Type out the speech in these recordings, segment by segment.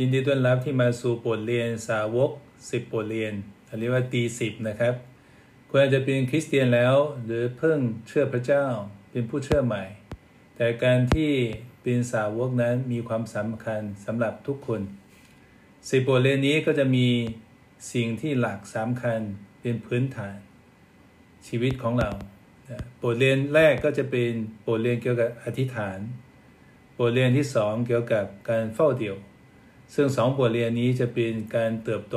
ยินดีต้อนรับที่มาสู่บทเรียนสาวกสิบบทเรียนเรียกว่าตีสิบนะครับควรจะเป็นคริสเตียนแล้วหรือเพิ่งเชื่อพระเจ้าเป็นผู้เชื่อใหม่ แต่การที่เป็นสาวกนั้นมีความสำคัญสำหรับทุกคนสิบบทเรียนนี้ก็จะมีสิ่งที่หลักสำคัญเป็นพื้นฐานชีวิตของเรา บทเรียนแรกก็จะเป็นบทเรียนเกี่ยวกับอธิษฐาน บทเรียนที่สองเกี่ยวกับการเฝ้าเดี่ยว ซึ่งสองบทเรียนนี้จะเป็นการเติบโต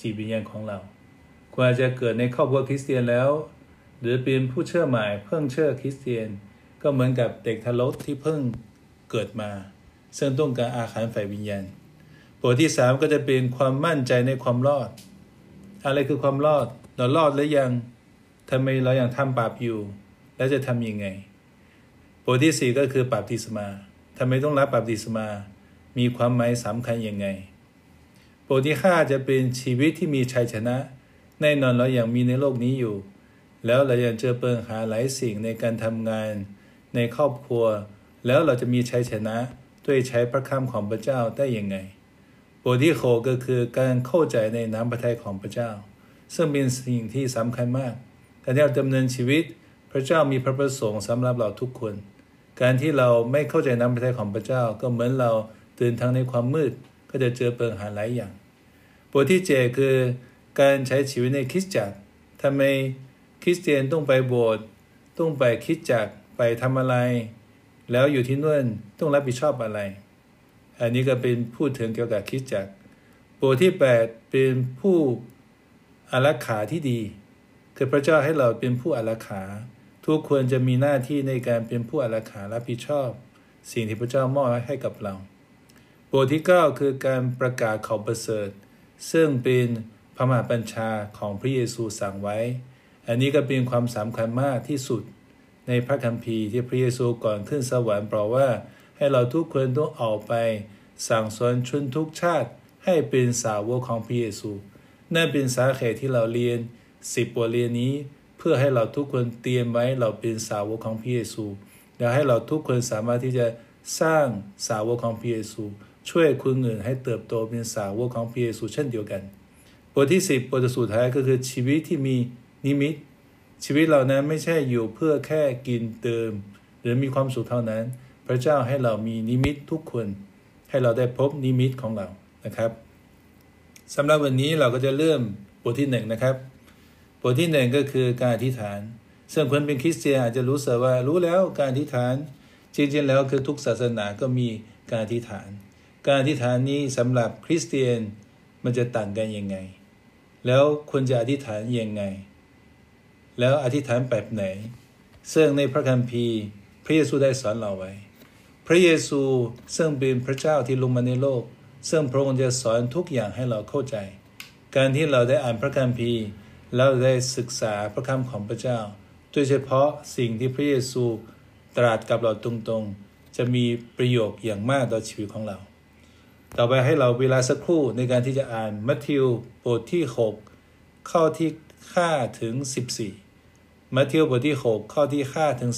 จิตวิญญาณของเราควรจะเกิดในครอบครัวคริสเตียนแล้ว หรือเป็นผู้เชื่อใหม่เพิ่งเชื่อคริสเตียน ก็เหมือนกับเด็กทารกที่เพิ่งเกิดมา ซึ่งต้องการอาหารฝ่ายวิญญาณบทที่สามก็จะเป็นความมั่นใจในความรอด อะไรคือความรอด เรารอดหรือยังทำไมเรายัางทำบาปอยู่ แล้วจะทำยังไงบทที่สี่ก็คือปาปติสมาทำไมต้องรับปาปติสมา มีความหมายสำคัญยังไงโบทที่ห้าจะเป็นชีวิตที่มีชัยชนะ แน่นอนเราอย่างมีในโลกนี้อยู่ แล้วเรายังเจอเปิงหาหลายสิ่งในการทำงาน ในครอบครัว แล้วเราจะมีชัยชนะด้วยใช้พระคำของพระเจ้าได้ยังไงบทที่โคก็คือการเข้าใจในน้ำพระทัยของพระเจ้า ซึ่งเป็นสิ่งที่สำคัญมาก การที่เราดำเนินชีวิต พระเจ้ามีพระประสงค์สำหรับเราทุกคน การที่เราไม่เข้าใจน้ำพระทัยของพระเจ้าก็เหมือนเรา ตื่นทางในความมืดก็จะเจอเปิงหาหลายอย่าง บทที่เจคือการใช้ชีวิตในคริสตจักรทำไมคริสเตียนต้องไปโบสถ์ต้องไปคิดจักไปทำอะไร แล้วอยู่ที่นู่นต้องรับผิดชอบอะไร อันนี้ก็เป็นพูดถึงเกี่ยวกับคิดจักบทที่ 8 เป็นผู้อารักขาที่ดี คือพระเจ้าให้เราเป็นผู้อารักขา ทุกคนจะมีหน้าที่ในการเป็นผู้อารักขารับผิดชอบ สิ่งที่พระเจ้ามอบให้กับเรา บทที่ 9 คือการประกาศข่าวประเสริฐ ซึ่งเป็นพระมหาบัญชาของพระเยซูสั่งไว้ อันนี้ก็เป็นความสำคัญมากที่สุดในพระคัมภีร์ที่พระเยซูก่อนขึ้นสวรรค์บอกว่า ให้เราทุกคนต้องออกไป สั่งสอนชนทุกชาติให้เป็นสาวกของพระเยซู นั่นเป็นสาเหตุที่เราเรียนสิบบทเรียนนี้ เพื่อให้เราทุกคนเตรียมไว้เราเป็นสาวกของพระเยซูและให้เราทุกคนสามารถที่จะสร้างสาวกของพระเยซู ช่วยคนอื่นให้เติบโตเป็นสาวกของพระเยซูเช่นเดียวกัน บทที่สิบบทสุดท้ายก็คือชีวิตที่มีนิมิต ชีวิตเรานั้นไม่ใช่อยู่เพื่อแค่กินเติม หรือมีความสุขเท่านั้น พระเจ้าให้เรามีนิมิตทุกคน ให้เราได้พบนิมิตของเรานะครับสำหรับวันนี้เราก็จะเริ่มบทที่หนึ่งนะครับบทที่หนึ่งก็คือการอธิษฐาน ซึ่งคนเป็นคริสเตียนอาจจะรู้สึกว่ารู้แล้วการอธิษฐาน จริงๆแล้วคือทุกศาสนาก็มีการอธิษฐาน การอธิษฐานนี้สำหรับคริสเตียนมันจะต่างกันยังไง แล้วควรจะอธิษฐานยังไง แล้วอธิษฐานแบบไหน ซึ่งในพระคัมภีร์ พระเยซูได้สอนเราไว้ พระเยซูซึ่งเป็นพระเจ้าที่ลงมาในโลก ซึ่งพระองค์จะสอนทุกอย่างให้เราเข้าใจ การที่เราได้อ่านพระคัมภีร์แล้วได้ศึกษาพระคำของพระเจ้า โดยเฉพาะสิ่งที่พระเยซูตรัสกับเราตรงๆ จะมีประโยชน์อย่างมากต่อชีวิตของเรา ต่อไปให้เราเวลาสักครู่ในการที่จะอ่านมัทธิวบทที่ 6 ข้อที่5ถึง 14 มัทธิวบทที่ 6 ข้อที่5ถึง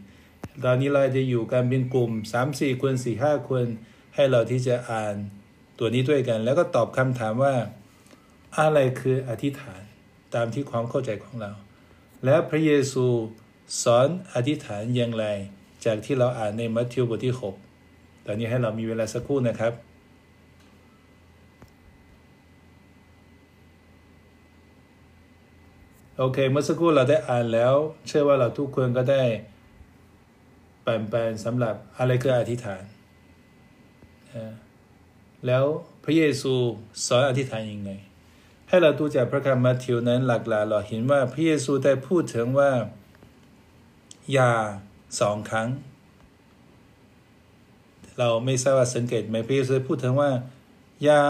14 ตอนนี้เราจะอยู่กันเป็นกลุ่มสามสี่คนสี่ห้าคน ให้เราที่จะอ่านตัวนี้ด้วยกัน แล้วก็ตอบคำถามว่า อะไรคืออธิษฐานตามที่ความเข้าใจของเรา และพระเยซูสอนอธิษฐานอย่างไร จากที่เราอ่านในมัทธิวบทที่ 6 ตอนนี้ให้เรามีเวลาสักครู่นะครับ โอเค เมื่อสักครู่เราได้อ่านแล้ว เชื่อว่าเราทุกคนก็ได้แปลนสำหรับอะไรคืออธิษฐาน แล้วพระเยซูสอนอธิษฐานยังไง ให้เราดูจากพระคำมัทธิวนั้นหลักๆเราเห็นว่าพระเยซูได้พูดถึงว่า อย่าสองครั้ง เราไม่ทราบว่าสังเกตไหมพระเยซูพูดถึงว่า อย่า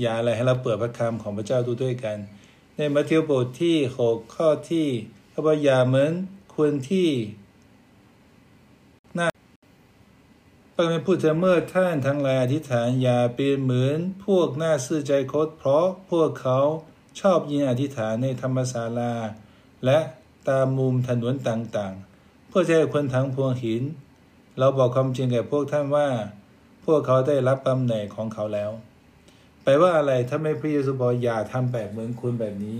อย่าอะไรให้เราเปิดพระคำของพระเจ้าดูด้วยกัน ในมัทธิวบทที่หกข้อที่เขาบอกอย่าเหมือนคนที่พระคัมภีร์พูดถึงเมื่อท่านทั้งหลายอธิษฐานอย่าเป็นเหมือนพวกหน้าซื่อใจคดเพราะพวกเขาชอบยินอธิษฐานในธรรมศาลา และตามมุมถนนต่างๆ เพื่อจะให้คนทั้งพวงหิน เราบอกความจริงแก่พวกท่านว่า พวกเขาได้รับตำแหน่งของเขาแล้ว ปลว่าอะไรถ้าไม่พระเยซูบอกอย่าทำแบบเหมือนคุณแบบนี้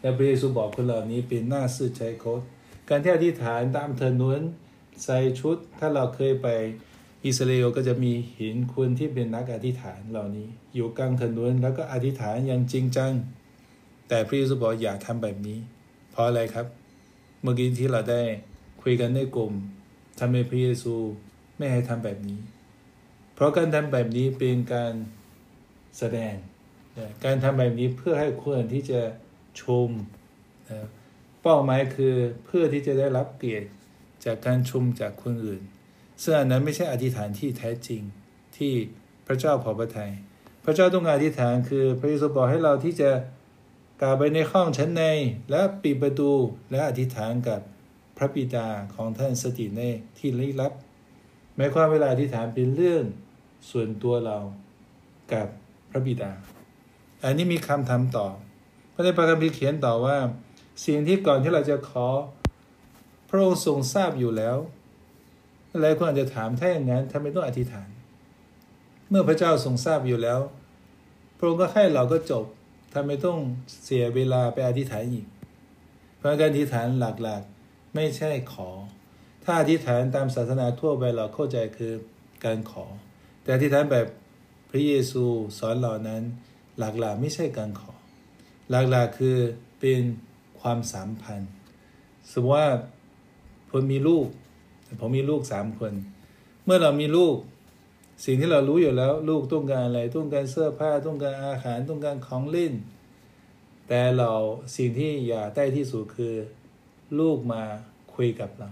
แต่พระเยซูบอกคนเหล่านี้เป็นหน้าซื่อใจโคตการที่อธิษฐานตามถนนใส่ชุด ถ้าเราเคยไปอิสราเอลก็จะมีหินคนที่เป็นนักอธิษฐานเหล่านี้ อยู่กลางถนนแล้วก็อธิษฐานอย่างจริงจัง แต่พระเยซูบอกอย่าทำแบบนี้ เพราะอะไรครับ เมื่อกี้ที่เราได้คุยกันในกลุ่มทำไมพระเยซูไม่ให้ทำแบบนี้ เพราะการทำแบบนี้เป็นการ แสดงการทำแบบนี้เพื่อให้คนที่จะชมเป้าหมายคือเพื่อที่จะได้รับเกียรติจากการชมจากคนอื่น ซึ่งอันนั้นไม่ใช่อธิษฐานที่แท้จริงที่พระเจ้าพอพระทยัยพระเจ้าต้องการอธิษฐานคือพระเยซูบอกให้เราที่จะกล่าวไปในห้องชั้นในและปิดประตูและอธิษฐานกับพระบิดาของท่านสติในที่ลี้ลับหมายความเวลาอธิษฐานเป็นเรื่องส่วนตัวเรากับ พระบิดา อันนี้มีคำถามต่อ พระในพระคัมภีร์เขียนต่อว่า สิ่งที่ก่อนที่เราจะขอ พระองค์ทรงทราบอยู่แล้วหลายคนอาจจะถามถ้าอย่างนั้นทำไมต้องอธิษฐาน เมื่อพระเจ้าทรงทราบอยู่แล้ว พระองค์ก็ให้เราก็จบทำไมต้องเสียเวลาไปอธิษฐานอีก เพราะการอธิษฐานหลักๆ ไม่ใช่ขอ ถ้าอธิษฐานตามศาสนาทั่วไปเราเข้าใจคือการขอ แต่อธิษฐานแบบ พระเยซูสอนเรานั้นหลักๆไม่ใช่การขอ หลักๆคือเป็นความสัมพันธ์สมมติว่าผมมีลูก ผมมีลูกสามคน เมื่อเรามีลูก สิ่งที่เรารู้อยู่แล้ว ลูกต้องการอะไรต้องการเสื้อผ้าต้องการอาหารต้องการของเล่น แต่เราสิ่งที่อยากได้ที่สุดคือ ลูกมาคุยกับเรา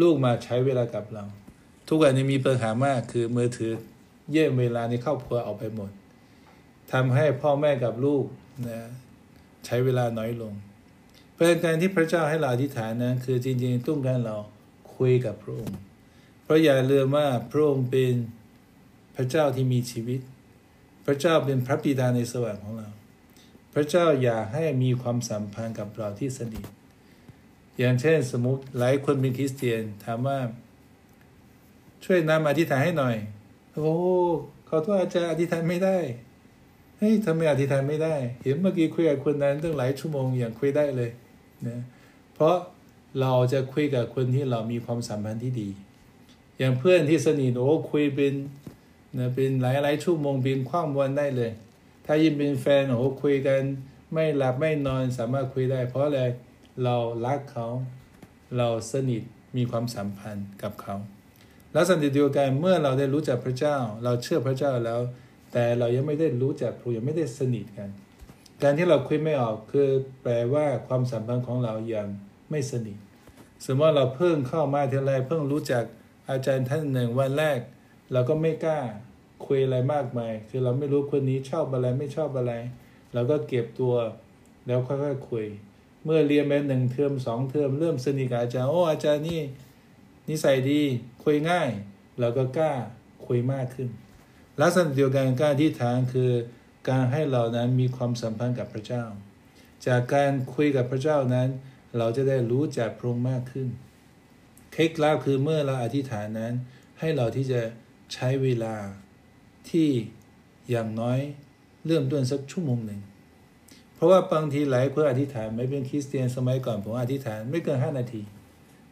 ลูกมาใช้เวลากับเรา ทุกวันนี้มีปัญหามากคือมือถือ เยี่ยมเวลาในครอบครัวออกไปหมดทำให้พ่อแม่กับลูกนะใช้เวลาน้อยลงเพราะการที่พระเจ้าให้เราอธิษฐานนั้นคือจริงๆต้องการเราคุยกับพระองค์ เพราะอย่าลืมว่าพระองค์เป็นพระเจ้าที่มีชีวิต พระเจ้าเป็นพระบิดาในสวรรค์ของเรา พระเจ้าอยากให้มีความสัมพันธ์กับเราที่สนิท อย่างเช่นสมมติหลายคนเป็นคริสเตียนถามว่าช่วยนำอธิษฐานให้หน่อย โอ้เขาตัวอาจารย์อธิษฐานไม่ได้เฮ้ยทำไมอธิษฐานไม่ได้ เห็นเมื่อกี้คุยกับคนนั้นตั้งหลายชั่วโมงอย่างคุยได้เลยนะเพราะเราจะคุยกับคนที่เรามีความสัมพันธ์ที่ดี อย่างเพื่อนที่สนิทโอ้คุยเป็นนะเป็นหลายหลายชั่วโมงเป็นคว้างวันได้เลย ถ้ายิ่งเป็นแฟนโอ้คุยกันไม่หลับไม่นอนสามารถคุยได้ เพราะอะไรเรารักเขา เราสนิทมีความสัมพันธ์กับเขา ล้วสันติเดียวกันเมื่อเราได้รู้จักพระเจ้า เราเชื่อพระเจ้าแล้ว แต่เรายังไม่ได้รู้จักพระยังไม่ได้สนิทกัน การที่เราคุยไม่ออกคือแปลว่าความสัมพันธ์ของเรายังไม่สนิท สมมติเราเพิ่งเข้ามาทีไรเพิ่งรู้จักอาจารย์ท่านหนึ่งวันแรก เราก็ไม่กล้าคุยอะไรมากมาย คือเราไม่รู้คนนี้ชอบอะไรไม่ชอบอะไร เราก็เก็บตัวแล้วค่อยๆคุย เมื่อเรียนไปหนึ่งเทอมสองเทอมเริ่มสนิทกับอาจารย์โอ้อาจารย์นี่ นิสัยดีคุยง่าย เราก็กล้าคุยมากขึ้น ลักษณะเดียวกันการที่ฐานคือการให้เรานั้นมีความสัมพันธ์กับพระเจ้า จากการคุยกับพระเจ้านั้น เราจะได้รู้จักพระองค์มากขึ้น เคล็ดลับคือเมื่อเราอธิษฐานนั้น ให้เราที่จะใช้เวลาที่อย่างน้อยเริ่มต้นสักชั่วโมงหนึ่ง เพราะว่าบางทีหลายคนอธิษฐานไม่เป็นคริสเตียนสมัยก่อนผมอธิษฐานไม่เกินห้านาที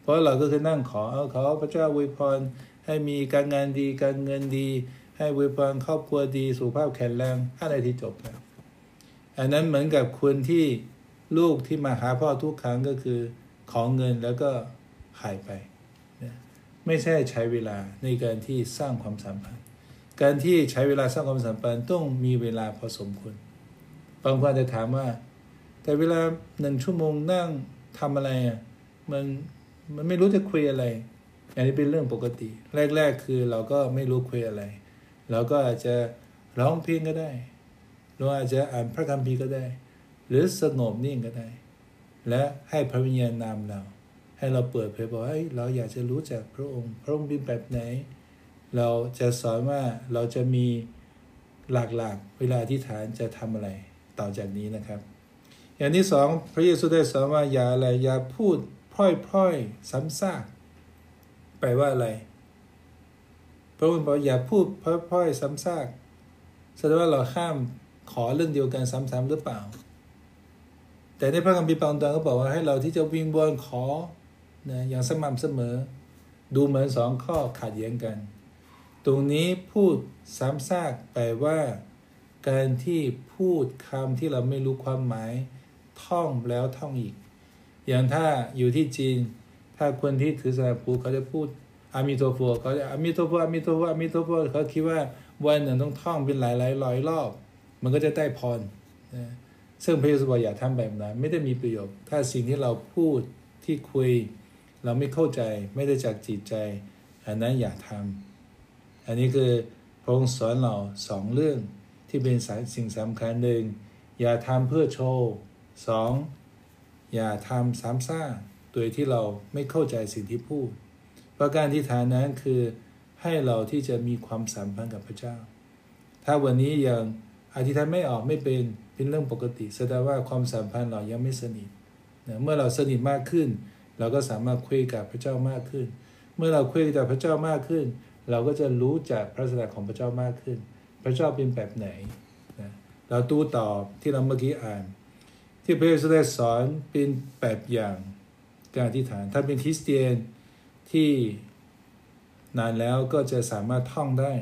เพราะเราก็คือนั่งขอเอาขอพระเจ้าอวยพรให้มีการงานดีการเงินดี ให้วิพรครอบครัวดีสุขภาพแข็งแรงอะไรที่จบแล้วอันนั้นเหมือนกับคนที่ลูกที่มาหาพ่อทุกครั้งก็คือของเงินแล้วก็หายไป ไม่ใช่ใช้เวลาในการที่สร้างความสัมพันธ์ การที่ใช้เวลาสร้างความสัมพันธ์ต้องมีเวลาพอสมควรบางคนจะถามว่า แต่เวลาหนึ่งชั่วโมงนั่งทำอะไรอะมัน มันไม่รู้จะคุยอะไร อันนี้เป็นเรื่องปกติ แรก ๆ คือเราก็ไม่รู้คุยอะไร เราก็อาจจะร้องเพลงก็ได้เราอาจจะอ่านพระคัมภีร์ก็ได้ หรือสงบนิ่งก็ได้ และให้พระวิญญาณนำเรา ให้เราเปิดเผยบอกให้เราอยากจะรู้จักพระองค์ พระองค์เป็นแบบไหน เราจะสอนว่าเราจะมีหลักๆ เวลาที่ฐานจะทำอะไรต่อจากนี้นะครับ อย่างที่สองพระเยซูได้สอนว่าอย่าอะไรอย่าพูด พร่อยๆซ้ำซากแปลว่าอะไร พระองค์บอกอย่าพูดพร่อยๆซ้ำซากแสดงว่าเราข้ามขอเรื่องเดียวกันซ้ำๆหรือเปล่า แต่ในพระคัมภีร์บางตอนก็บอกว่าให้เราที่จะวิงวอนขอนะอย่างสม่ำเสมอ ดูเหมือนสองข้อขัดแย้งกัน ตรงนี้พูดซ้ำซากแปลว่า การที่พูดคำที่เราไม่รู้ความหมาย ท่องแล้วท่องอีก อย่างถ้าอยู่ที่จีน ถ้าคนที่ถือศาสนาพุทธเขาจะพูด阿弥陀佛 เขาจะ 阿弥陀佛 阿弥陀佛 阿弥陀佛 เขาคิดว่าวันหนึ่งต้องท่องเป็นหลายหลายร้อยรอบ มันก็จะได้พรนะซึ่งพระเยซูบอกอย่าทำแบบนั้น ไม่ได้มีประโยชน์ ถ้าสิ่งที่เราพูดที่คุย เราไม่เข้าใจไม่ได้จากจิตใจ อันนั้นอย่าทำอันนี้คือพระองค์สอนเราสองเรื่องที่เป็นสายสิ่งสำคัญหนึ่งอย่าทำเพื่อโชว์สอง อย่าทำซ้ำซากโดยที่เราไม่เข้าใจสิ่งที่พูด ประการที่ฐานนั้นคือให้เราที่จะมีความสัมพันธ์กับพระเจ้า ถ้าวันนี้ยังอธิษฐานไม่ออกไม่เป็นเป็นเรื่องปกติ แสดงว่าความสัมพันธ์เรายังไม่สนิทเมื่อเราสนิทมากขึ้น เราก็สามารถคุยกับพระเจ้ามากขึ้น เมื่อเราคุยกับพระเจ้ามากขึ้น เราก็จะรู้จักพระสักของพระเจ้ามากขึ้น พระเจ้าเป็นแบบไหนนะเราตู้ตอบที่เราเมื่อกี้อ่าน ที่พระเยซูได้สอนเป็นแบบอย่างการอธิษฐาน ถ้าเป็นคริสเตียนที่นานแล้วก็จะสามารถท่องได้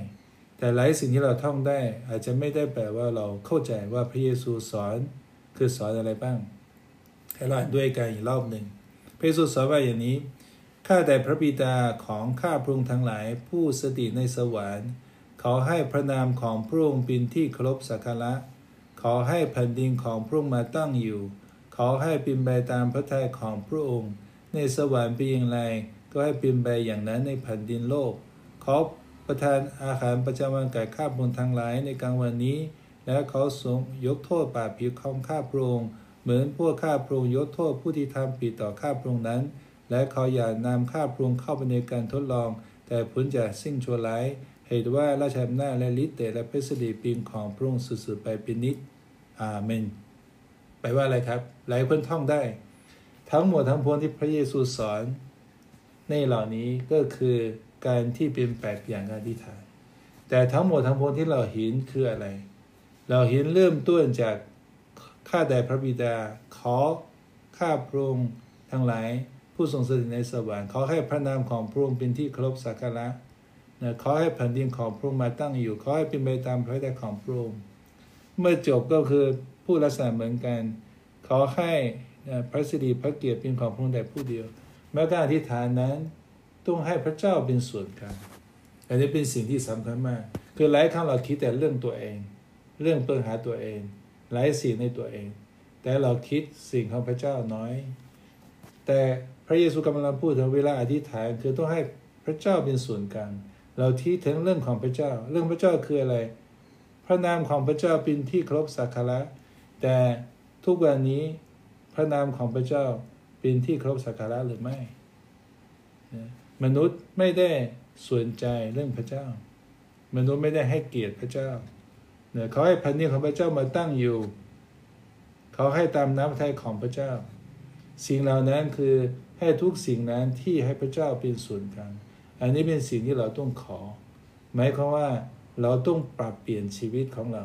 แต่หลายสิ่งที่เราท่องได้ อาจจะไม่ได้แปลว่าเราเข้าใจว่าพระเยซูสอนคือสอนอะไรบ้างให้เราด้วยกันอีกรอบหนึ่งพระเยซูสอนว่าอย่างนี้ข้าแต่พระบิดาของข้าพระองค์ทั้งหลายผู้สถิตในสวรรค์ ขอให้พระนามของพระองค์เป็นที่เคารพสักการะ อให้แผ่นดินของพระองค์มาตั้งอยู่ ขอให้เป็นไปตามพระทัยของพระองค์ ในสวรรค์เป็นอย่างไร ก็ให้เป็นไปอย่างนั้นในแผ่นดินโลก ขอประทานอาหารประจำวันแก่ข้าพงทางหลายในกลางวันนี้ และเขาทรงยกโทษบาปผิดของข้าพระองค์เหมือนพวกข้าพระองค์ยกโทษผู้ที่ทำผิดต่อข้าพระองค์นั้น และเขาอย่านำข้าพระองค์เข้าไปในการทดลอง แต่ผลจะสิ้นชั่วร้ายเหตุว่าราชอำนาจและฤทธิ์เดชและพระสิริปินของพระองค์สุดๆไปเป็นนิจ อาเมนแปลว่าอะไรครับ หลายคนท่องได้ ทั้งหมดทั้งพวงที่พระเยซูสอน ในเหล่านี้ก็คือการที่เป็นแบบอย่างการอธิษฐาน แต่ทั้งหมดทั้งปวงที่เราเห็นคืออะไร เราเห็นเริ่มต้นจากข้าแต่พระบิดา ขอข้าพระองค์ทั้งหลายผู้ทรงสถิตในสวรรค์ขอให้พระนามของพระองค์เป็นที่เคารพสักการะนะขอให้แผ่นดินของพระองค์มาตั้งอยู่ ขอให้เป็นไปตามพระทัยของพระองค์ เมื่อจบก็คือผู้ลักษณะเหมือนกัน ขอให้พระสิริพระเกียรติเป็นของพระองค์แต่ผู้เดียว แม้การอธิษฐานนั้นต้องให้พระเจ้าเป็นส่วนกลางอันนี้เป็นสิ่งที่สำคัญมาก คือหลายครั้งเราคิดแต่เรื่องตัวเอง เรื่องปัญหาตัวเอง หลายสิ่งในตัวเอง แต่เราคิดสิ่งของพระเจ้าน้อย แต่พระเยซูกำลังพูดถึงเวลาอธิษฐานคือต้องให้พระเจ้าเป็นส่วนกลางเราที่ถึงเรื่องของพระเจ้า เรื่องพระเจ้าคืออะไร พระนามของพระเจ้าเป็นที่ครบสักการะแต่ทุกวันนี้พระนามของพระเจ้าเป็นที่เคารพสักการะหรือไม่ มนุษย์ไม่ได้สนใจเรื่องพระเจ้า มนุษย์ไม่ได้ให้เกียรติพระเจ้าเนี่ยเขาให้พันนี้ของพระเจ้ามาตั้งอยู่ เขาให้ตามน้ำพระทัยของพระเจ้า สิ่งเหล่านั้นคือให้ทุกสิ่งนั้นที่ให้พระเจ้าเป็นส่วนกลางอันนี้เป็นสิ่งที่เราต้องขอ หมายความว่า เราต้องปรับเปลี่ยนชีวิตของเรา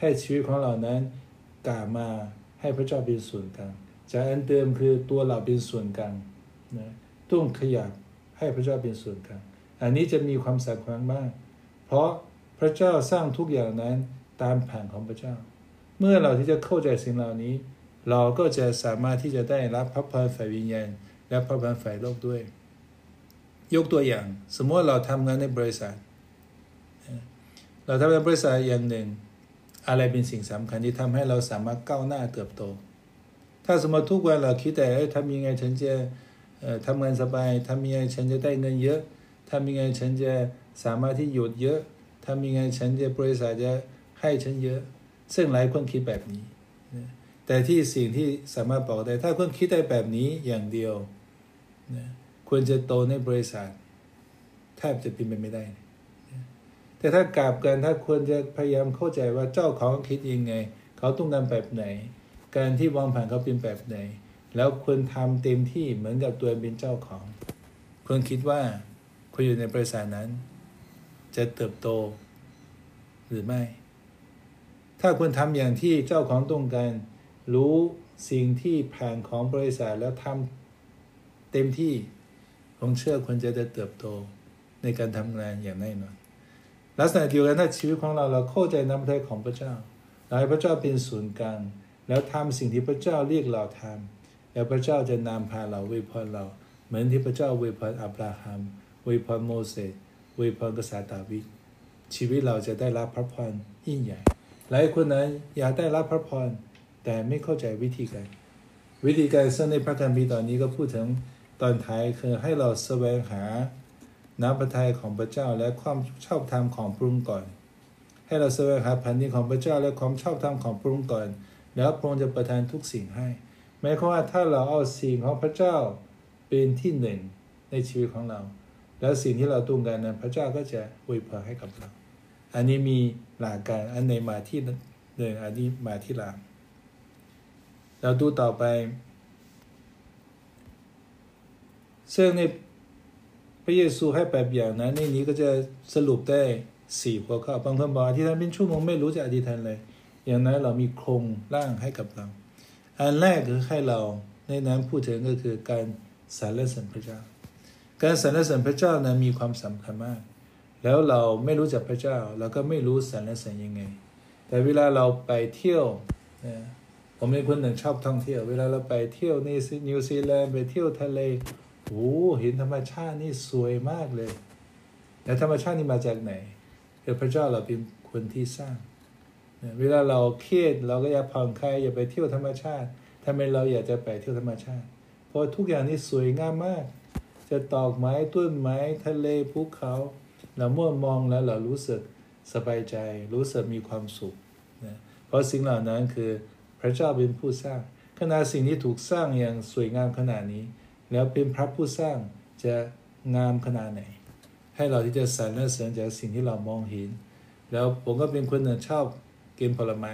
ให้ชีวิตของเรานั้นกล่ามาให้พระเจ้าเป็นส่วนกลางจากอันเดิมคือตัวเราเป็นส่วนกลางนะต้องขยับให้พระเจ้าเป็นส่วนกลางอันนี้จะมีความสำคัญมากเพราะพระเจ้าสร้างทุกอย่างนั้นตามแผนของพระเจ้า เมื่อเราที่จะเข้าใจสิ่งเหล่านี้ เราก็จะสามารถที่จะได้รับพระพรฝ่ายวิญญาณและพระพรฝ่ายโลกด้วย ยกตัวอย่าง สมมติเราทำงานในบริษัท เราทำในบริษัทอย่างหนึ่ง อะไรเป็นสิ่งสำคัญที่ทำให้เราสามารถก้าวหน้าเติบโต ถ้าสมมติทุกวันเราคิดแต่ทำยังไงฉันจะทำงานสบายทำยังไงฉันจะได้เงินเยอะทำยังไงฉันจะสามารถที่หยุดเยอะทำยังไงฉันจะบริษัทจะให้ฉันเยอะ ซึ่งหลายคนคิดแบบนี้ แต่ที่สิ่งที่สามารถบอกได้ ถ้าคนคิดได้แบบนี้อย่างเดียว ควรจะโตในบริษัทแทบจะเป็นไปไม่ได้ แต่ถ้ากราบกันถ้าควรจะพยายามเข้าใจว่าเจ้าของคิดยังไง เขาต้องการแบบไหน การที่วางแผนเขาเป็นแบบไหน แล้วควรทำเต็มที่เหมือนกับตัวเป็นเจ้าของควรคิดว่าคุณอยู่ในบริษัทนั้น จะเติบโต หรือไม่ ถ้าคุณทำอย่างที่เจ้าของต้องการรู้สิ่งที่ผ่านของบริษัทแล้วทำเต็มที่ผมเชื่อคุณจะได้เติบโตในการทำงานอย่างแน่นอน ลักษณะเดียวกันถ้าชีวิตของเราเราเข้าใจน้ำพระทัยของพระเจ้าเราให้พระเจ้าเป็นศูนย์กลางแล้วทำสิ่งที่พระเจ้าเรียกเราทำแล้วพระเจ้าจะนำพาเราเวยพรเรา เหมือนที่พระเจ้าเวยพรอับราฮัมเวยพรโมเสสเวยพรกษัตริย์ดาวิดชีวิตเราจะได้รับพระพรยิ่งใหญ่หลายคนนั้นอยากได้รับพระพรแต่ไม่เข้าใจวิธีการ วิธีการซึ่งในพระคัมภีร์ตอนนี้ก็พูดถึงตอนท้ายคือให้เราแสวงหา น้ำพระทัยของพระเจ้าและความชอบธรรมของพระองค์ก่อน ให้เราแสวงหาแผ่นดินของพระเจ้าและความชอบธรรมของพระองค์ก่อน แล้วพระองค์จะประทานทุกสิ่งให้หมายความว่าถ้าเราเอาสิ่งของพระเจ้าเป็นที่หนึ่งในชีวิตของเรา แล้วสิ่งที่เราต้องการนั้นพระเจ้าก็จะอวยพรให้กับเรา อันนี้มีหลักการอันในมาที่หนึ่งอันนี้มาที่หลังเราดูต่อไปซึ่งใน พระเยซูให้แบบอย่างนั้นในนี้ก็จะสรุปได้สี่หัวข้อบางคนบอกอธิษฐานเป็นชั่วโมงไม่รู้จะอธิษฐานเลยอย่างนั้นเรามีโครงร่างให้กับเรา อันแรกคือให้เราในนั้นพูดถึงก็คือการสรรเสริญพระเจ้า การสรรเสริญพระเจ้านั้นมีความสำคัญมาก แล้วเราไม่รู้จักพระเจ้า เราก็ไม่รู้สรรเสริญยังไง แต่เวลาเราไปเที่ยวผมเป็นคนหนึ่งชอบท่องเที่ยว เวลาเราไปเที่ยวในนิวซีแลนด์ไปเที่ยวทะเล โอ้เห็นธรรมชาตินี่สวยมากเลย แล้วธรรมชาตินี่มาจากไหนคือพระเจ้าเราเป็นคนที่สร้าง เวลาเราเครียดเราก็อยากผ่อนคลายอยากไปเที่ยวธรรมชาติทำไมเราอยากจะไปเที่ยวธรรมชาติ เพราะทุกอย่างนี่สวยงามมาก จะตอกไม้ต้นไม้ทะเลภูเขาเราเมื่อมองแล้วเรารู้สึกสบายใจ รู้สึกมีความสุขนะเพราะสิ่งเหล่านั้นคือพระเจ้าเป็นผู้สร้างขณะสิ่งที่ถูกสร้างอย่างสวยงามขนาดนี้ แล้วเป็นพระผู้สร้างจะงามขนาดไหน ให้เราที่จะสรรเสริญจากสิ่งที่เรามองเห็น แล้วผมก็เป็นคนหนึ่งชอบกินผลไม้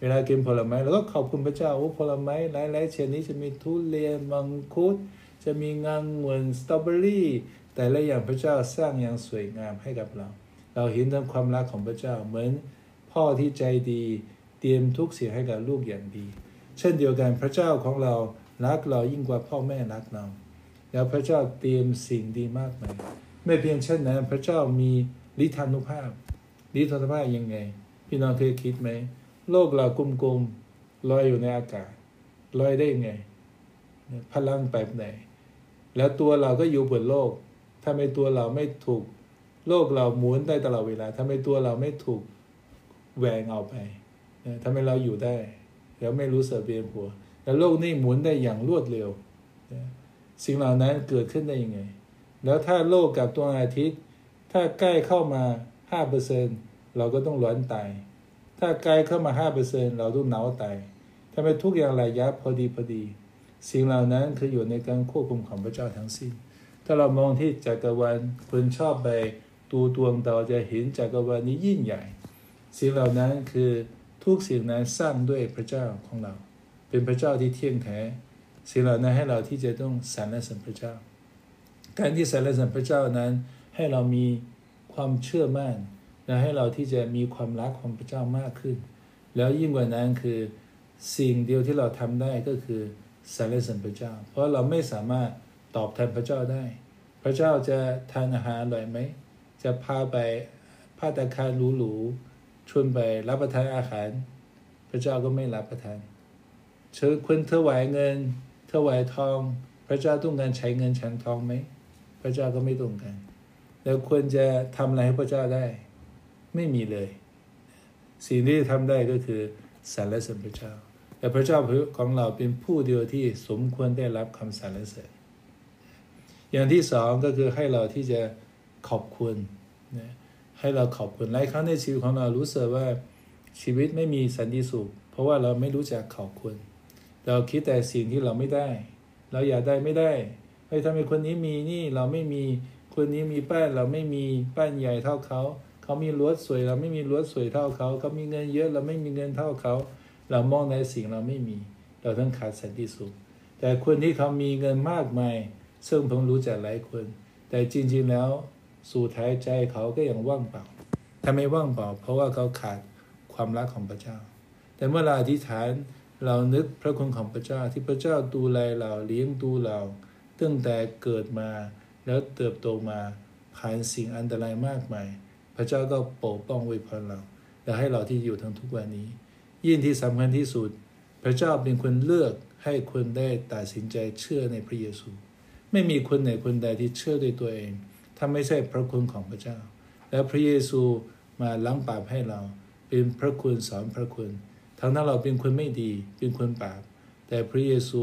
เวลากินผลไม้เราก็ขอบคุณพระเจ้าโอ้ผลไม้หลายๆชนิดจะมีทุเรียนมังคุดจะมีงางงวนสตรอเบอรี่แต่ละอย่างพระเจ้าสร้างอย่างสวยงามให้กับเรา เราเห็นถึงความรักของพระเจ้าเหมือนพ่อที่ใจดีเตรียมทุกสิ่งให้กับลูกอย่างดี เช่นเดียวกันพระเจ้าของเรา รักเรายิ่งกว่าพ่อแม่รักเราแล้วพระเจ้าเตรียมสิ่งดีมากมายไม่เพียงเช่นนั้น พระเจ้ามีลิทานุภาพลิทานุภาพยังไง พี่น้องเคยคิดไหมโลกเรากลมๆลอยอยู่ในอากาศลอยได้ยังไง พลังแบบไหน แล้วตัวเราก็อยู่บนโลกถ้าไม่ตัวเราไม่ถูก โลกเราหมุนได้ตลอดเวลาถ้าไม่ตัวเราไม่ถูกแหวงเอาไปทำไมเราอยู่ได้ แล้วไม่รู้เสึกเบียนหัว แต่โลกนี้หมุนได้อย่างรวดเร็ว สิ่งเหล่านั้นเกิดขึ้นได้ยังไง แล้วถ้าโลกกับตัวอาทิตย์ ถ้าใกล้เข้ามาห้าเปอร์เซนเราก็ต้องร้อนตาย ถ้าใกล้เข้ามาห้าเปอร์เซนเราต้องหนาวตายทำไมทุกอย่างระยะพอดีพอดี สิ่งเหล่านั้นคืออยู่ในการควบคุมของพระเจ้าทั้งสิ้น ถ้าเรามองที่จักรวาลคนชอบไปตูดวงดาวจะเห็นจักรวาลนี้ยิ่งใหญ่ สิ่งเหล่านั้นคือทุกสิ่งนั้นสร้างด้วยพระเจ้าของเรา เป็นพระเจ้าที่เที่ยงแท้สิ่งเหล่านั้นให้เราที่จะต้องสรรเสริญพระเจ้า การที่สรรเสริญพระเจ้านั้นให้เรามีความเชื่อมั่นและให้เราที่จะมีความรักของพระเจ้ามากขึ้น แล้วยิ่งกว่านั้นคือสิ่งเดียวที่เราทำได้ก็คือสรรเสริญพระเจ้า เพราะเราไม่สามารถตอบแทนพระเจ้าได้ พระเจ้าจะทานอาหารอร่อยไหม จะพาไปพาตาคารหรูๆชวนไปรับประทานอาหาร พระเจ้าก็ไม่รับประทาน เชิญคุณถวายเงินถวายทอง พระเจ้าต้องการใช้เงินฉันทองไหม พระเจ้าก็ไม่ต้องการ แล้วควรจะทำอะไรให้พระเจ้าได้ ไม่มีเลย สิ่งที่ทำได้ก็คือสรรเสริญพระเจ้า แต่พระเจ้าของเราเป็นผู้เดียวที่สมควรได้รับคำสรรเสริญอย่างที่สองก็คือให้เราที่จะขอบคุณนะให้เราขอบคุณหลายครั้งในชีวิตของเรารู้สึกว่าชีวิตไม่มีสันติสุข เพราะว่าเราไม่รู้จักขอบคุณ เราคิดแต่สิ่งที่เราไม่ได้ เราอยากได้ไม่ได้ไอ้ยทำไมคนนี้มีนี่เราไม่มีคนนี้มีแป้นเราไม่มีแป้นใหญ่เท่าเขา เขามีรถสวยเราไม่มีรถสวยเท่าเขาเขามีเงินเยอะเราไม่มีเงินเท่าเขา เรามองในสิ่งเราไม่มี เราต้องขาดสันติสุข แต่คนที่เขามีเงินมากมาย ซึ่งผมรู้จักหลายคน แต่จริง ๆแล้วสู่ท้ายใจเขาก็ยังว่างเปล่าถ้าไมว่างเปล่า เพราะว่าเขาขาดความรักของพระเจ้า แต่เมื่อเราอธิษฐาน เรานึกพระคุณของพระเจ้าที่พระเจ้าดูแลเราเลี้ยงดูเราตั้งแต่เกิดมาแล้วเติบโตมาผ่านสิ่งอันตรายมากมาย พระเจ้าก็ปกป้องไว้พรเรา และให้เราที่อยู่ทั้งทุกวันนี้ ยิ่งที่สำคัญที่สุด พระเจ้าเป็นคนเลือกให้คนได้ตัดสินใจเชื่อในพระเยซู ไม่มีคนไหนคนใดที่เชื่อด้วยตัวเอง ถ้าไม่ใช่พระคุณของพระเจ้า และพระเยซูมาล้างบาปให้เรา เป็นพระคุณสอนพระคุณ ทั้งนั้นเราเป็นคนไม่ดีเป็นคนบาปแต่พระเยซู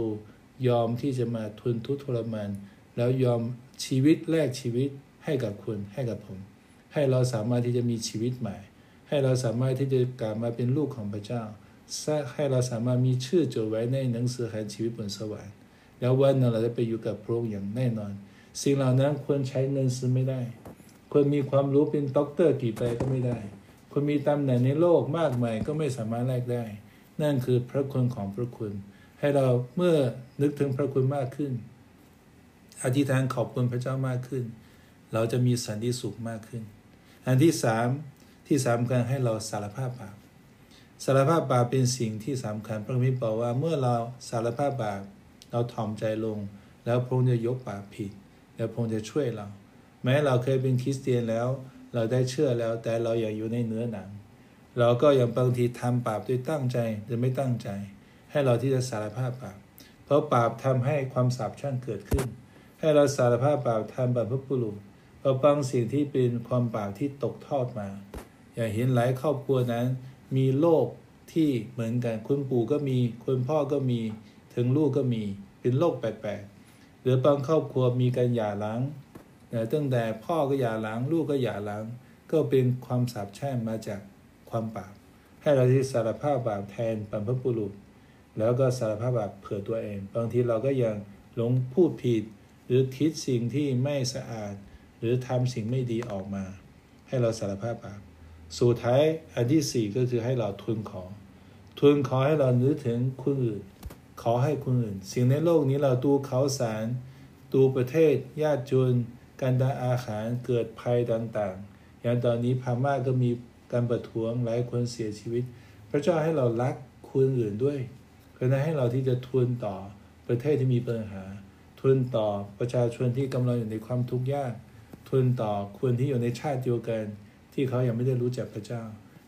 ยอมที่จะมาทนทุกข์ทรมาน แล้วยอมชีวิตแลกชีวิตให้กับคุณให้กับผม ให้เราสามารถที่จะมีชีวิตใหม่ ให้เราสามารถที่จะกลับมาเป็นลูกของพระเจ้าให้เราสามารถมีชื่อจดไว้ในหนังสือแห่งชีวิตบนสวรรค์แล้ววันนั้นเราจะไปอยู่กับพระองค์อย่างแน่นอน สิ่งเหล่านั้นควรใช้เงินซื้อไม่ได้ควรมีความรู้เป็นด็อกเตอร์กี่ไปก็ไม่ได้ ควรมีตำแหน่งในโลกมากมายก็ไม่สามารถแลกได้ นั่นคือพระคุณของพระคุณ ให้เราเมื่อนึกถึงพระคุณมากขึ้น อธิษฐานขอบคุณพระเจ้ามากขึ้น เราจะมีสันติสุขมากขึ้น อันที่สามที่สำคัญให้เราสารภาพบาปสารภาพบาปเป็นสิ่งที่สำคัญพระมิตรบอกว่าเมื่อเราสารภาพบาปเราถ่อมใจลง แล้วพระองค์จะยกบาปผิด แล้วพระองค์จะช่วยเรา แม้เราเคยเป็นคริสเตียนแล้ว เราได้เชื่อแล้ว แต่เรายังอยู่ในเนื้อหนัง เราก็ยังบางทีทำบาปด้วยตั้งใจหรือไม่ตั้งใจ ให้เราที่จะสารภาพบาปเพราะบาปทำให้ความสาปชั่งเกิดขึ้น ให้เราสารภาพบาปทำบาปพระปุรุษเราบางสิ่งที่เป็นความบาปที่ตกทอดมา อย่างเห็นหลายครอบครัวนั้น มีโรคที่เหมือนกันคุณปู่ก็มีคุณพ่อก็มีถึงลูกก็มี เป็นโรคแปลกๆหรือบางครอบครัวมีการหย่าร้าง ตั้งแต่พ่อก็หย่าร้างลูกก็หย่าร้าง ก็เป็นความสาปแช่งมาจากความบาปให้เราที่สารภาพบาปแทนบรรพบุรุษ แล้วก็สารภาพบาปเผื่อตัวเอง บางทีเราก็ยังหลงพูดผิด หรือคิดสิ่งที่ไม่สะอาด หรือทำสิ่งไม่ดีออกมา ให้เราสารภาพบาปสุดท้ายอันที่สี่ก็คือให้เราทุนขอ ทุนขอให้เรานึกถึงคนอื่น ขอให้คนอื่น สิ่งในโลกนี้เราดูเขาสารดูประเทศ ญาติจน การดาอาหารเกิดภัยต่างๆ อย่างตอนนี้พม่าก็มีการประท้วงหลายคนเสียชีวิต พระเจ้าให้เรารักคนอื่นด้วยเพื่อให้เราที่จะทุนต่อประเทศที่มีปัญหาทุนต่อประชาชนที่กำลังอยู่ในความทุกข์ยากทุนต่อคนที่อยู่ในชาติเดียวกัน ที่เขายังไม่ได้รู้จักพระเจ้า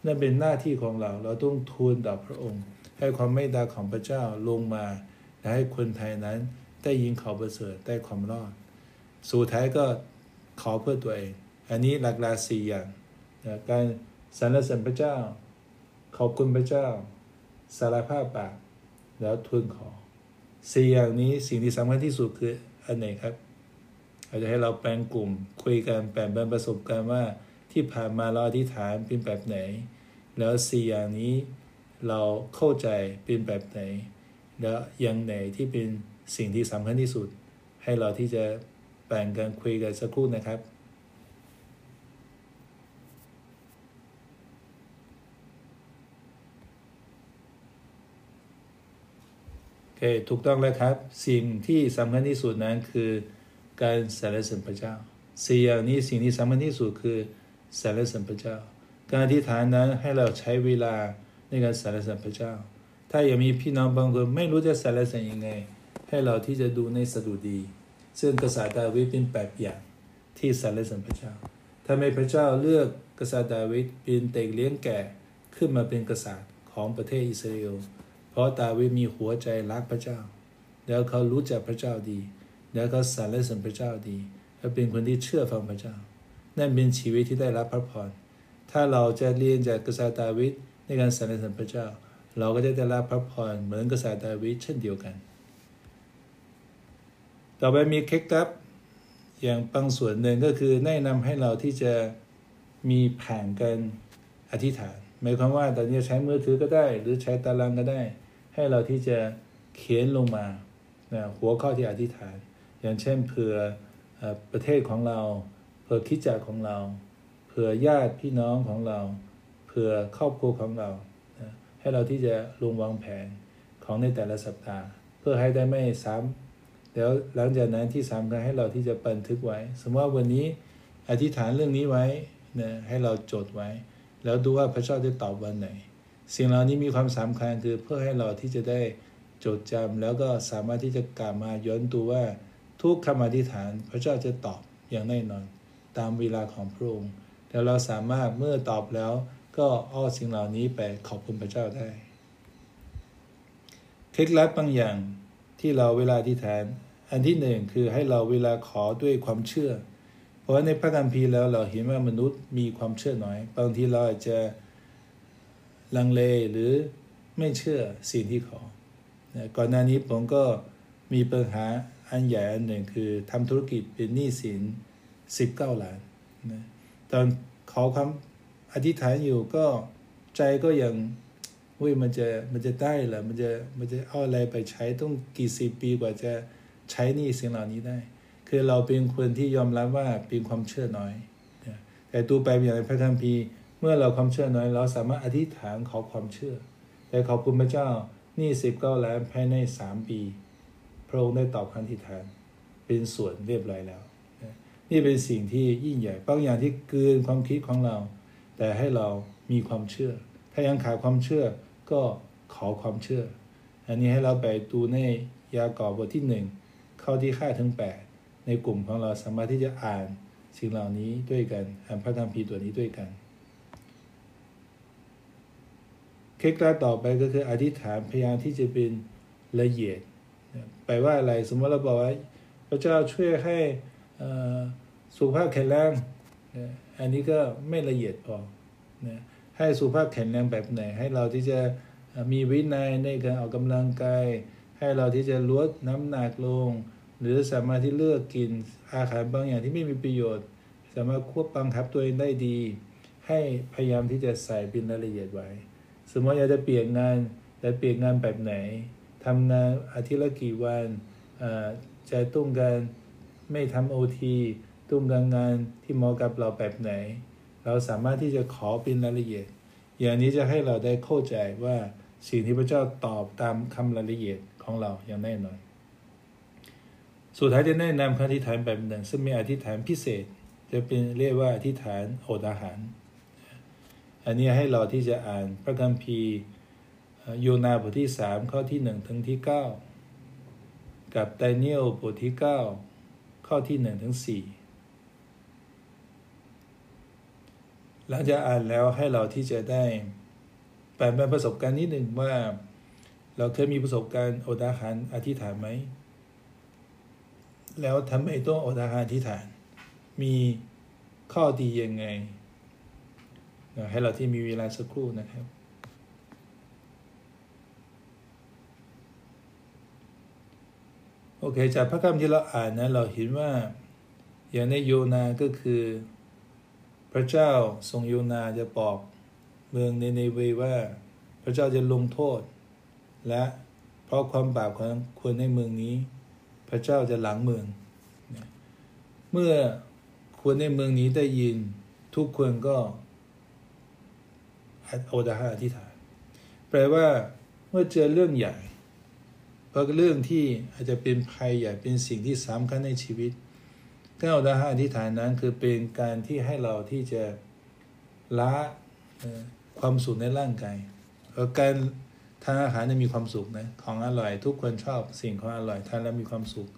นั่นเป็นหน้าที่ของเราเราต้องทูลต่อพระองค์ ให้ความเมตตาของพระเจ้าลงมาและให้คนไทยนั้นได้ยินข่าวประเสริฐได้ความรอด สุดท้ายก็ขอเพื่อตัวเอง อันนี้หลักๆสี่อย่างนะการสรรเสริญพระเจ้า ขอบคุณพระเจ้า สารภาพบาปแล้วทูลขอสี่อย่างนี้สิ่งที่สำคัญที่สุดคืออันไหนครับอาจจะให้เราแปลงกลุ่มคุยกันแบ่งเปันประสบการณ์ว่าที่ผ่านมาเราอธิษฐานเป็นแบบไหน แล้วสี่อย่างนี้เราเข้าใจเป็นแบบไหน แล้วอย่างไหนที่เป็นสิ่งที่สำคัญที่สุด ให้เราที่จะ แบ่งกันคุยกันสักครู่นะครับโอเคถูกต้องแล้วครับ สิ่งที่สำคัญที่สุดนั้นคือการสรรเสริญพระเจ้าสี่อย่างนี้สิ่งที่สำคัญที่สุดคือสรรเสริญพระเจ้า การอธิษฐานนั้นให้เราใช้เวลาในการสรรเสริญพระเจ้า ถ้ายังมีพี่น้องบางคนไม่รู้จะสรรเสริญยังไง ให้เราที่จะดูในสดุดี ซึ่งกษัตริย์ดาวิดเป็นแบบอย่างที่สรรเสริญพระเจ้าทำไมพระเจ้าเลือกกษัตริย์ดาวิดเป็นเด็กเลี้ยงแก่ขึ้นมาเป็นกษัตริย์ของประเทศอิสราเอล เพราะดาวิดมีหัวใจรักพระเจ้า แล้วเขารู้จักพระเจ้าดี แล้วเขาสรรเสริญพระเจ้าดีและเป็นคนที่เชื่อฟังพระเจ้า นั่นเป็นชีวิตที่ได้รับพระพร ถ้าเราจะเรียนจากกษัตริย์ดาวิดในการสรรเสริญพระเจ้า เราก็จะได้รับพระพรเหมือนกษัตริย์ดาวิดเช่นเดียวกัน ต่อไปมีเคล็ดลับอย่างบางส่วนหนึ่งก็คือแนะนำให้เราที่จะมีแผนการอธิษฐานหมายความว่าตอนนี้ใช้มือถือก็ได้ หรือใช้ตารางก็ได้ ให้เราที่จะเขียนลงมาหัวข้อที่อธิษฐาน อย่างเช่นเผื่อประเทศของเรา เผื่อคิดจักของเรา เผื่อญาติพี่น้องของเรา เผื่อครอบครัวของเราให้เราที่จะลงวางแผนของในแต่ละสัปดาห์ เพื่อให้ได้ไม่ซ้ำ แล้วหลังจากนั้นที่สามก็ให้เราที่จะบันทึกไว้ สมมติว่าวันนี้อธิษฐานเรื่องนี้ไว้นะให้เราจดไว้ แล้วดูว่าพระเจ้าจะตอบวันไหน สิ่งเหล่านี้มีความสำคัญคือเพื่อให้เราที่จะได้จดจำแล้วก็สามารถที่จะกลับมาย้อนดูว่าทุกคำอธิษฐาน พระเจ้าจะตอบอย่างแน่นอน ตามเวลาของพระองค์แล้วเราสามารถเมื่อตอบแล้วก็อ้อสิ่งเหล่านี้ไปขอบคุณพระเจ้าได้เคล็ดลับบางอย่างที่เราเวลาอธิษฐาน อันที่หนึ่งคือให้เราเวลาขอด้วยความเชื่อ เพราะในพระคัมภีร์แล้วเราเห็นว่ามนุษย์มีความเชื่อน้อย บางทีเราอาจจะลังเลหรือไม่เชื่อสิ่งที่ขอ ก่อนหน้านี้ผมก็มีปัญหาอันใหญ่อันหนึ่งคือทำธุรกิจเป็นหนี้สินสิบเก้าล้านนะตอนขอความอธิษฐานอยู่ก็ใจก็ยังวุ้ยมันจะมันจะได้เหรอมันจะมันจะเอาอะไรไปใช้ต้องกี่สิบปีกว่าจะ ใช้หนี่สิ่งเหล่านี้ได้ คือเราเป็นคนที่ยอมรับว่าเป็นความเชื่อน้อย แต่ตัวไปอย่างในพระคัมภีเมื่อเราความเชื่อน้อย เราสามารถอธิษฐานขอความเชื่อ แต่ขอบคุณพระเจ้านี่สิบเก้าล้านภายในสามปี พระองค์ได้ตอบคำอธิษฐานเป็นส่วนเรียบร้อยแล้ว นี่เป็นสิ่งที่ยิ่งใหญ่บางอย่างที่เกินความคิดของเรา แต่ให้เรามีความเชื่อ ถ้ายังขาดความเชื่อก็ขอความเชื่อ อันนี้ให้เราไปดูในยากอบบทที่หนึ่ง เข้าที่ค่าถึงแปดในกลุ่มของเราสามารถที่จะอ่านสิ่งเหล่านี้ด้วยกันอ่านพระคัมภีตัวนี้ด้วยกัน เคล็ดลับต่อไปก็คืออธิษฐานพยายามที่จะเป็นละเอียดแปลว่าอะไรสมมติเราบอกว่าพระเจ้าช่วยให้สุขภาพแข็งแรงอันนี้ก็ไม่ละเอียดพอให้สุขภาพแข็งแรงแบบไหน ให้เราที่จะมีวินัยในการออกกำลังกาย ให้เราที่จะลดน้ำหนักลง หรือสามารถที่เลือกกินอาหารบางอย่างที่ไม่มีประโยชน์ สามารถควบบังคับตัวเองได้ดี ให้พยายามที่จะใส่เป็นรายละเอียดไว้ สมมติอยากจะเปลี่ยนงานจะเปลี่ยนงานแบบไหนทำงานอาทิตย์ละกี่วันจะต้องการไม่ทำโอทีต้องการงานที่เหมาะกับเราแบบไหน เราสามารถที่จะขอเป็นรายละเอียด อย่างนี้จะให้เราได้เข้าใจว่าสิ่งที่พระเจ้าตอบตามคำรายละเอียดของเราอย่างแน่นอน สุดท้ายจะแนะนำคำอธิษฐานแบบหนึ่งซึ่งมีอธิษฐานพิเศษ จะเป็นเรียกว่าอธิษฐานอดอาหาร อันนี้ให้เราที่จะอ่านพระคัมภีร์โยนาบทที่สามข้อที่หนึ่งถึงที่เก้ากับไดเนียลบทที่เก้าข้อที่หนึ่งถึงสี่หลังจากอ่านแล้วให้เราที่จะได้แปลเป็นประสบการณ์นิดหนึ่งว่า เราเคยมีประสบการณ์อดอาหารอธิษฐานไหม แล้วทำไมต้องอดอาหารอธิษฐาน มีข้อดียังไง ให้เราที่มีเวลาสักครู่นะครับโอเค จากพระคำที่เราอ่านนะเราเห็นว่าอย่างในโยนาก็คือ พระเจ้าทรงโยนาจะบอกเมืองในเนเวว่า พระเจ้าจะลงโทษ และเพราะความบาปของคนในเมืองนี้ พระเจ้าจะหลังเมือง เมื่อคนในเมืองนี้ได้ยินทุกคนก็โอดาหาอธิษฐาน แปลว่าเมื่อเจอเรื่องใหญ่เพราะเรื่องที่อาจจะเป็นภัยใหญ่เป็นสิ่งที่สำคัญในชีวิตการโอดาหาอธิษฐานนั้นคือเป็นการที่ให้เราที่จะละความสุขในร่างกายการ ทานอาหารจะมีความสุขนะของอร่อยทุกคนชอบสิ่งของอร่อยทานแล้วมีความสุข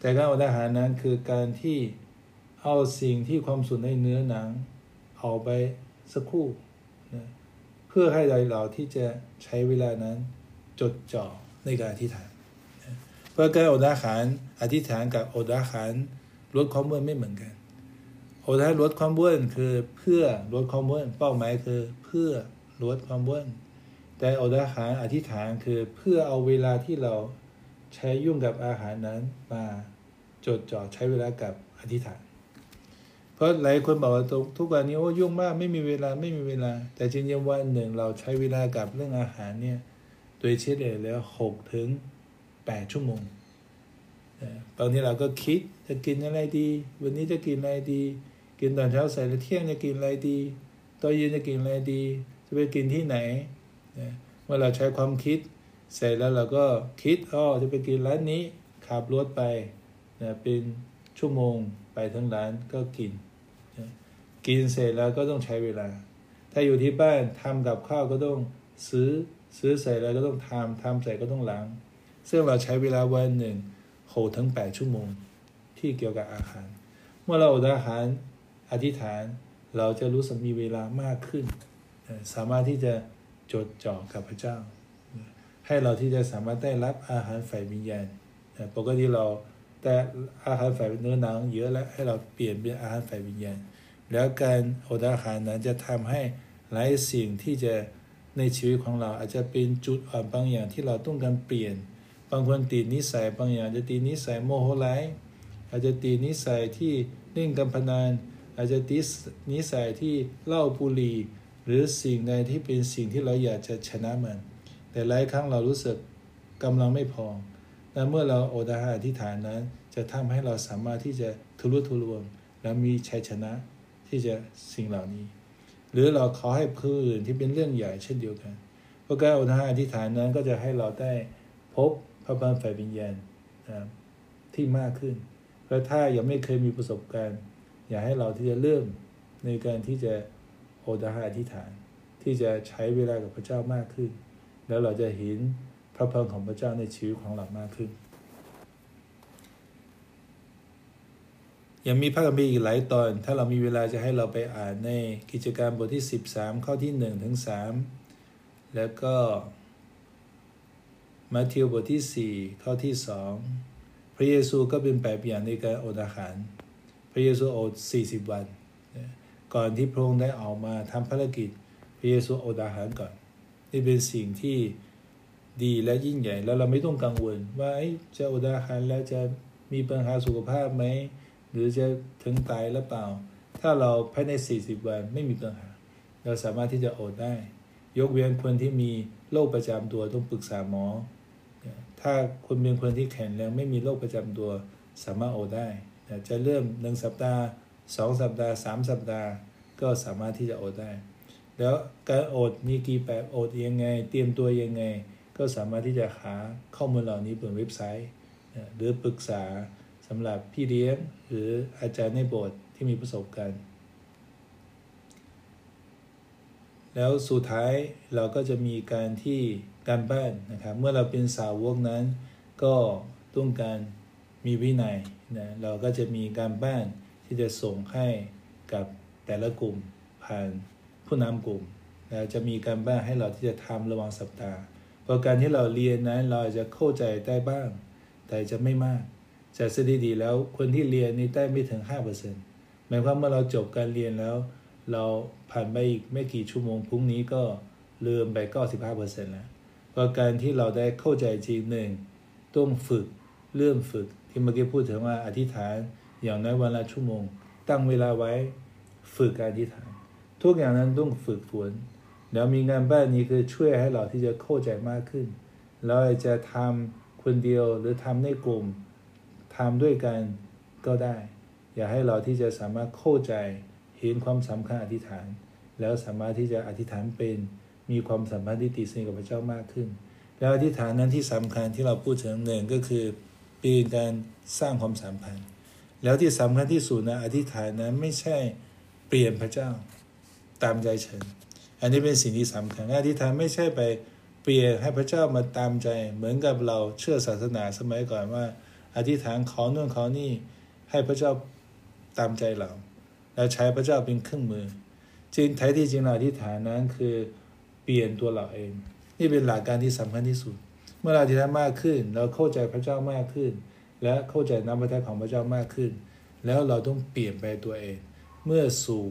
แต่การอดอาหารนั้นคือการที่เอาสิ่งที่ความสุขในเนื้อหนังเอาไปสักครู่นะเพื่อให้เราที่จะใช้เวลานั้นจดจ่อในการอธิษฐานเพราะการอดอาหารอธิษฐานกับอดอาหารลดความอ้วนไม่เหมือนกันอดอาหารลดความอ้วนคือเพื่อลดความอ้วนเป้าหมายคือเพื่อลดความอ้วน แต่อดอาหารอธิษฐานคือเพื่อเอาเวลาที่เราใช้ยุ่งกับอาหารนั้นมาจดจ่อใช้เวลากับอธิษฐาน เพราะหลายคนบอกว่าทุกวันนี้โอ้ยุ่งมากไม่มีเวลาไม่มีเวลา แต่จริงๆวันหนึ่งเราใช้เวลากับเรื่องอาหารเนี่ยโดยเฉลี่ยแล้วหกถึงแปดชั่วโมงบางทีเราก็คิดจะกินอะไรดี วันนี้จะกินอะไรดี กินตอนเช้าใส่แล้วเที่ยงจะกินอะไรดีตอนเย็นจะกินอะไรดี จะไปกินที่ไหน เมื่อเราใช้ความคิด เสร็จแล้วเราก็คิดอ๋อจะไปกินร้านนี้ขับรถไปเป็นชั่วโมงไปทั้งร้านก็กินกินเสร็จแล้วก็ต้องใช้เวลา ถ้าอยู่ที่บ้านทำกับข้าวก็ต้องซื้อซื้อเสร็จแล้วก็ต้องทำทำเสร็จก็ต้องล้างซึ่งเราใช้เวลาวันหนึ่งหกถึงแปดชั่วโมง ที่เกี่ยวกับอาหาร เมื่อเราอดอาหารอธิษฐานเราจะรู้สึกมีเวลามากขึ้น สามารถที่จะ จดจ่อกับพระเจ้า ให้เราที่จะสามารถได้รับอาหารฝ่ายวิญญาณปกติเราแต่อาหารฝ่ายเนื้อหนังเยอะแล้วให้เราเปลี่ยนเป็นอาหารฝ่ายวิญญาณ แล้วการอดอาหารนั้นจะทำให้หลายสิ่งที่จะในชีวิตของเราอาจจะเป็นจุดอ่อนบางอย่างที่เราต้องการเปลี่ยน บางคนติดนิสัยบางอย่างจะติดนิสัยโมโหร้ายอาจจะติดนิสัยที่เล่นการพนันอาจจะติดนิสัยที่เล่าบุหรี่ หรือสิ่งใดที่เป็นสิ่งที่เราอยากจะชนะมัน แต่หลายครั้งเรารู้สึกกำลังไม่พอและเมื่อเราโอดาหาที่ฐานนั้น จะทำให้เราสามารถที่จะทุรุทุรวง และมีชัยชนะที่จะสิ่งเหล่านี้ หรือเราขอให้ผู้อื่นที่เป็นเรื่องใหญ่เช่นเดียวกันเพราะการโอดาหาที่ฐานนั้นก็จะให้เราได้พบพระบารฝ่ายวิญญาณที่มากขึ้นและถ้ายังไม่เคยมีประสบการณ์ อยากให้เราที่จะเริ่มในการที่จะ โอดาหาอธิษฐาน ที่จะใช้เวลากับพระเจ้ามากขึ้น แล้วเราจะเห็นพระพรของพระเจ้าในชีวิตของเรามากขึ้น ยังมีพระคัมภีร์อีกหลายตอน ถ้าเรามีเวลาจะให้เราไปอ่านในกิจการบทที่ 13 ข้อที่ 1 ถึง 3 แล้วก็มาทิวบทที่ 4 ข้อที่ 2 พระเยซูก็เป็นแบบอย่างในการอดอาหาร พระเยซูอด 40 วัน ก่อนที่พระองค์ได้ออกมาทำภารกิจพระเยซูอดอาหารก่อน นี่เป็นสิ่งที่ดีและยิ่งใหญ่แล้วเราไม่ต้องกังวล ว่าจะอดอาหารแล้วจะมีปัญหาสุขภาพไหมหรือจะถึงตายหรือเปล่า ถ้าเราภายใน 40 วันไม่มีปัญหา เราสามารถที่จะอดได้ ยกเว้นคนที่มีโรคประจำตัวต้องปรึกษาหมอ ถ้าคนเป็นคนที่แข็งแรงไม่มีโรคประจำตัวสามารถอดได้จะเริ่มหนึ่งสัปดาห์ สองสัปดาห์สามสัปดาห์ ก็สามารถที่จะอดได้ แล้วการอดมีกี่แบบอดยังไง เตรียมตัวยังไง ก็สามารถที่จะหาข้อมูลเหล่านี้บนเว็บไซต์ หรือปรึกษาสำหรับพี่เลี้ยงหรืออาจารย์ในโบสถ์ที่มีประสบการณ์ แล้วสุดท้ายเราก็จะมีการที่การบ้านนะครับเมื่อเราเป็นสาวกนั้น ก็ต้องการมีวินัยนะเราก็จะมีการบ้าน ที่จะส่งให้กับแต่ละกลุ่มผ่านผู้นำกลุ่มแล้วจะมีการบ้านให้เราที่จะทำระหว่างสัปดาห์เพราะการที่เราเรียนนั้นเราจะเข้าใจได้บ้าง แต่จะไม่มากจากสถิติแล้วคนที่เรียนนี่ได้ไม่ถึง 5%หมายความเมื่อเราจบการเรียนแล้ว เราผ่านไปอีกไม่กี่ชั่วโมงพรุ่งนี้ก็ลืมไป 95%แล้วเพราะการที่เราได้เข้าใจจริงหนึ่งต้องฝึกเริ่มฝึกที่เมื่อกี้พูดถึงว่าอธิษฐาน อย่างน้อยวันละชั่วโมง ตั้งเวลาไว้ฝึกการอธิษฐาน ทุกอย่างนั้นต้องฝึกฝนแล้วมีงานบ้านนี้คือช่วยให้เราที่จะเข้าใจมากขึ้น เราจะทำคนเดียวหรือทำในกลุ่มทำด้วยกันก็ได้ อย่าให้เราที่จะสามารถเข้าใจเห็นความสำคัญอธิษฐาน แล้วสามารถที่จะอธิษฐานเป็นมีความสัมพันธ์ที่ติดสนิทกับพระเจ้ามากขึ้น แล้วอธิษฐานนั้นที่สำคัญที่เราพูดถึงหนึ่งก็คือเป็นการสร้างความสัมพันธ์ แล้วที่สำคัญที่สุดนะอธิษฐานนั้นไม่ใช่เปลี่ยนพระเจ้าตามใจฉัน อันนี้เป็นสิ่งที่สำคัญอธิษฐานไม่ใช่ไปเปลี่ยนให้พระเจ้ามาตามใจ เหมือนกับเราเชื่อศาสนาสมัยก่อนว่า อธิษฐานขอนู่นขอนี่ให้พระเจ้าตามใจเรา แล้วใช้พระเจ้าเป็นเครื่องมือจริงแท้ที่จริงเราอธิษฐานนั้นคือเปลี่ยนตัวเราเอง นี่เป็นหลักการที่สำคัญที่สุด เมื่อเราอธิษฐานมากขึ้น เราเข้าใจพระเจ้ามากขึ้น และเข้าใจน้ำพระทัยของพระเจ้ามากขึ้น แล้วเราต้องเปลี่ยนไปตัวเอง เมื่อสู่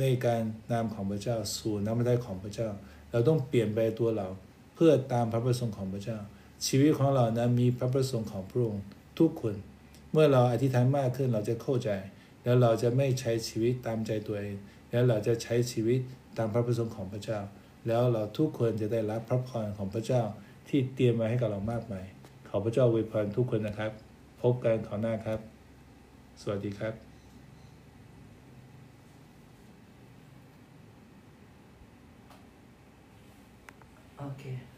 ในการนามของพระเจ้า สู่น้ำพระทัยของพระเจ้า เราต้องเปลี่ยนไปตัวเรา เพื่อตามพระประสงค์ของพระเจ้า ชีวิตของเรานั้นมีพระประสงค์ของพระองค์ทุกคน เมื่อเราอธิษฐานมากขึ้นเราจะเข้าใจ แล้วเราจะไม่ใช้ชีวิตตามใจตัวเอง แล้วเราจะใช้ชีวิตตามพระประสงค์ของพระเจ้า แล้วเราทุกคนจะได้รับพระพรของพระเจ้าที่เตรียมมาให้กับเรามากมาย ขอพระเจ้าอวยพรทุกคนนะครับ พบกันขอหน้าครับ สวัสดีครับ Okay